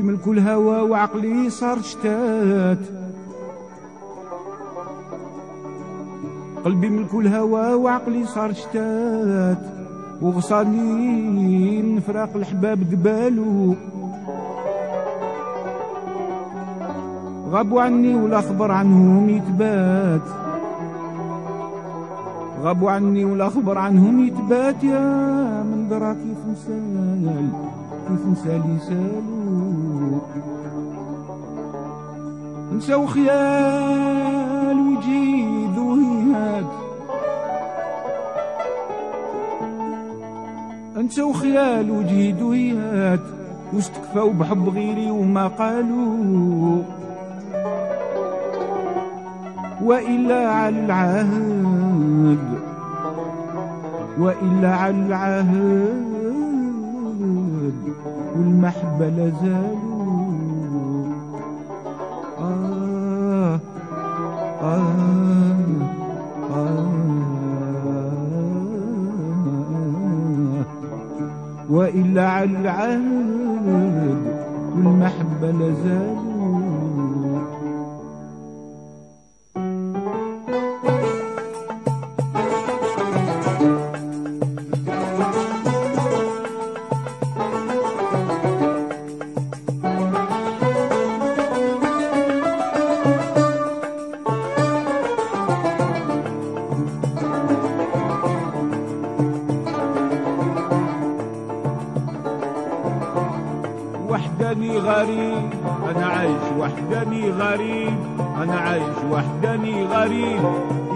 قلبي ملك الهوى وعقلي صار شتات قلبي ملك الهوى وعقلي صار شتات وغصاني من فراق الحباب دبالو. غابوا عني ولا خبر عنهم يتبات. غابوا عني ولا خبر عنهم يتبات. يا من درا كيف مسال كيف مسال يسالو. نساو خيال ويجي ذوهات نساو خيال وجهي دويات واستكفاو بحب غيري وما قالوا وإلا على العهد. وإلا على العهد. والمحبة لازالوا وإلا على العهد والمحبة لازالوا وحداني غريب أنا عايش وحداني غريب أنا عايش وحداني غريب.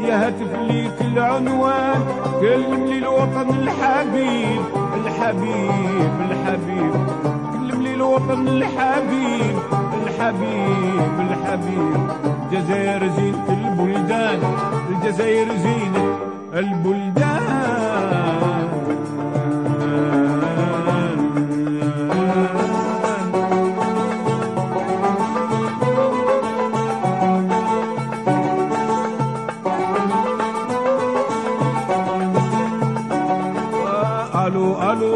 يا هاتف ليك العنوان كلم لي الوطن الحبيب الحبيب الحبيب. كلم لي الوطن الحبيب الحبيب الحبيب. الجزائر زينة البلدان الجزائر زينة البلدان. ألو ألو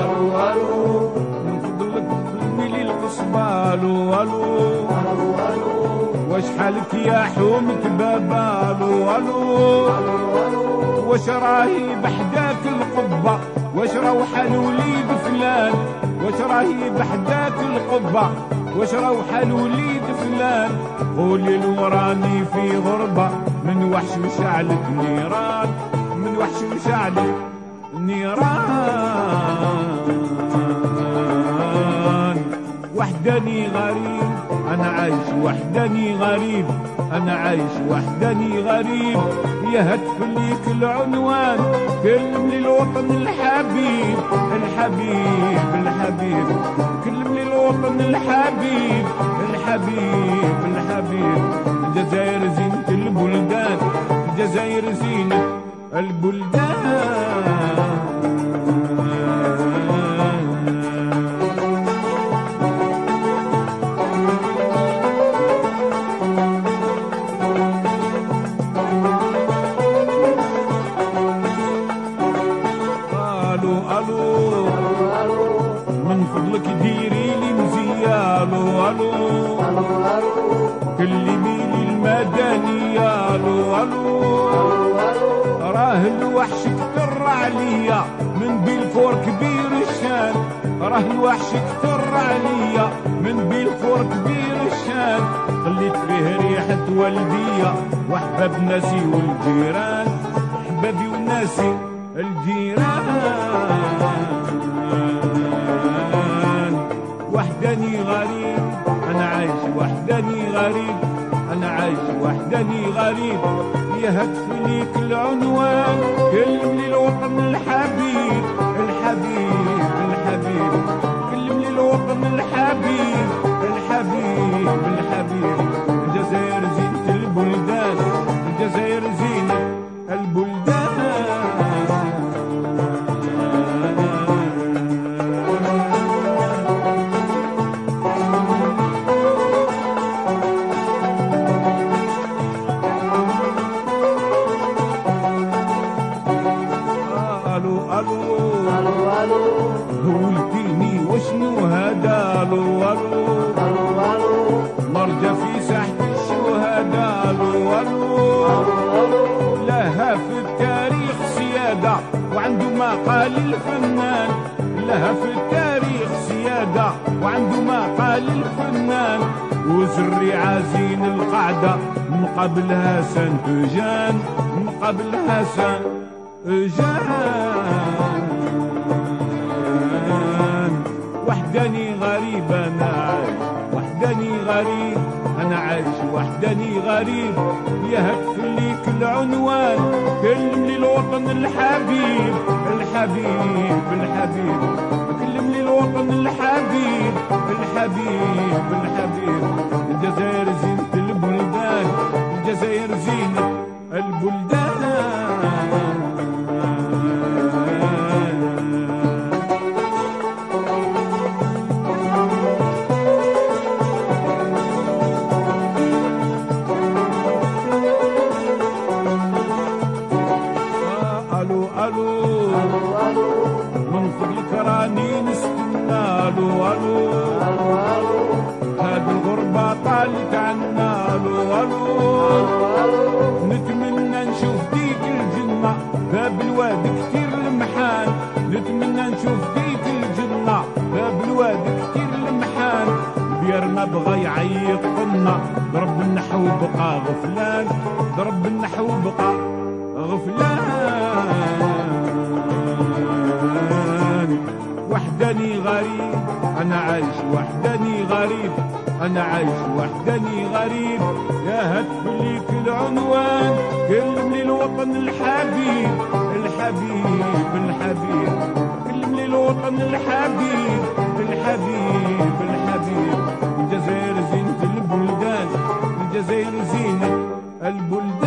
ألو ألو. من فضلك خلي لي القصبة ألو. ألو واش حالك يا حومة بابا ألو. ألو واش راهي بحداك القبة واش راهو حال وليد فلان. واش راهي بحداك القبة واش راهو حال وليد فلان. قولي الوراني في غربة من وحش مشعلت نيران. من وحش مشعلت نيران. وحداني غريب أنا عايش وحداني غريب أنا عايش وحداني غريب. يا هتف ليك العنوان كلم لي الوطن الحبيب الحبيب الحبيب. كلم لي الوطن الحبيب الحبيب الحبيب. الجزائر زينة البلدان الجزائر زينة البلدان فضلك ديري لي مزية ألو. راه الوحش كثر عليا من بيلفور كبير الشان. راه الوحش كثر عليا من بيلفور كبير الشان. خليت فيه ريحة والدية واحباب ناسي والجيران. أحبابي وناسي الجيران. وحداني غريب أنا عايش وحداني غريب. أنا عايش وحداني غريب. يا هتف ليك قولتيني وشنو هذا ألو ألو مرجع في ساحة الشهداء ألو ألو ألو لها في التاريخ سيادة وعنده ما قال الفنان لها في التاريخ سيادة وعنده ما قال الفنان وزري عازين القعدة مقابلها سنتجان مقابلها سنتجان غريب أنا عايش وحداني غريب أنا عايش وحداني غريب. يهف ليك العنوان كلم لي الوطن الحبيب. الحبيب الحبيب. كلم لي الوطن الحبيب. الحبيب الحبيب. الجزائر ألو ألو ألو ألو هاد الغربة طالت عنا ألو ألو ألو نتمنى نشوف ديك الجنة باب الواد كتير المحان نتمنى نشوف ديك الجنة باب الواد كتير المحان بير ما بغى قلنا ضرب النحو بقى غفلان. ضرب النحو بقى وحداني غريب. أنا عايش وحداني غريب. أنا عايش وحداني غريب. يا هتف ليك العنوان كلمني الوطن الحبيب. الحبيب الحبيب. كلمني الوطن الحبيب. الحبيب الحبيب. الجزائر زينة البلدان. الجزائر زينة البلدان.